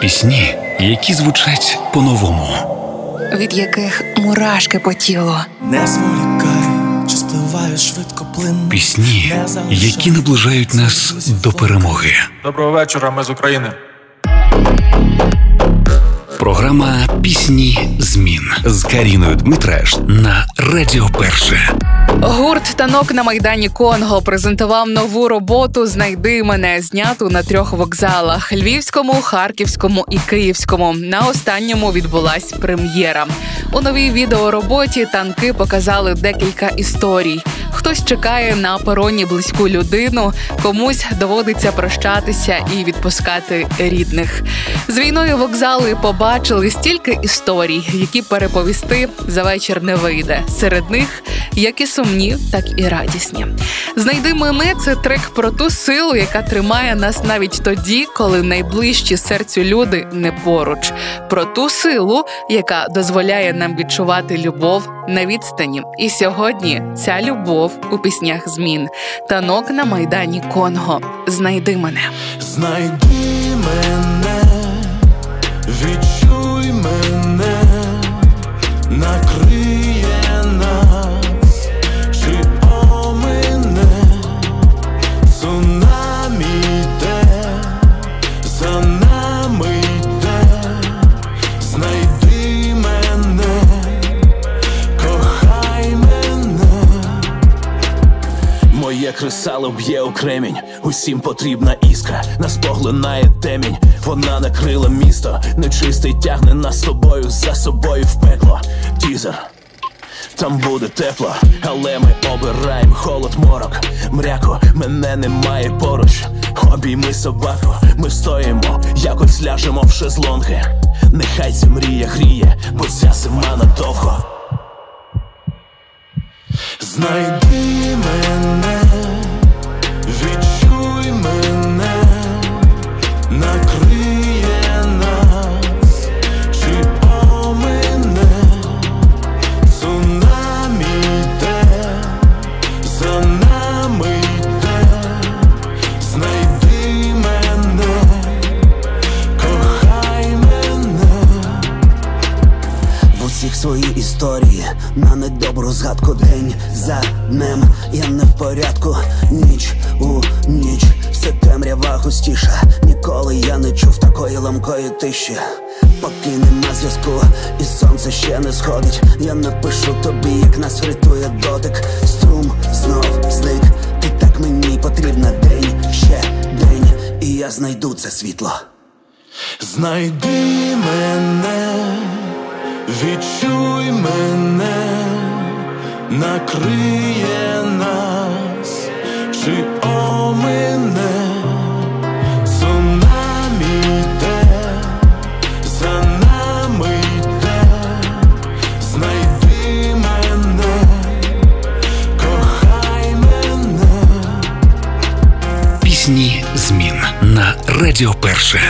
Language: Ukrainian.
Пісні, які звучать по-новому, від яких мурашки по тілу. Не зволікай, чи спливає швидко плин. Пісні, які наближають нас до перемоги. Доброго вечора, ми з України. Програма Пісні змін з Каріною Дмитраш на Радіо Перше. Гурт танок на майдані Конго презентував нову роботу Знайди мене зняту на трьох вокзалах: Львівському, Харківському і Київському. На останньому відбулась прем'єра. У новій відеороботі танки показали декілька історій. Хтось чекає на пероні близьку людину, комусь доводиться прощатися і відпускати рідних. З війною вокзали побачили стільки історій, які переповісти за вечір не вийде. Серед них як і сумні, так і радісні. Знайди мене це трек про ту силу, яка тримає нас навіть тоді, коли найближчі серцю люди не поруч. Про ту силу, яка дозволяє нам відчувати любов на відстані. І сьогодні ця любов у піснях змін. Танок на майдані Конго. Знайди мене. Знайди мене, кресало б'є у усім потрібна іскра, нас поглинає темінь, вона накрила місто, нечистий тягне нас з тобою за собою в пекло. Тізер. Там буде тепло, але ми обираємо холод морок. Мряко, мене немає поруч. Обійми собаку, ми стоїмо, якось ляжемо в шезлонги. Нехай ця мрія гріє, бо ця зима надовго. Знайди мене, відчуй мене, накриє нас, чи омине цунамі йде, за нами йде, знайди мене, кохай мене. В усіх свої історії на недобру згадку день за днем я не в порядку, ніч у ніч, все темрява густіша. Ніколи я не чув такої ламкої тиші. Поки нема зв'язку, і сонце ще не сходить. Я напишу тобі, як нас врятує дотик. Струм знов зник. Ти так мені потрібна день, ще день, і я знайду це світло. Знайди мене, відчуй мене, накриє нас, чи омине цунамі йде, за нами йде, знайди мене, кохай мене. Пісні змін на Радіо Перше.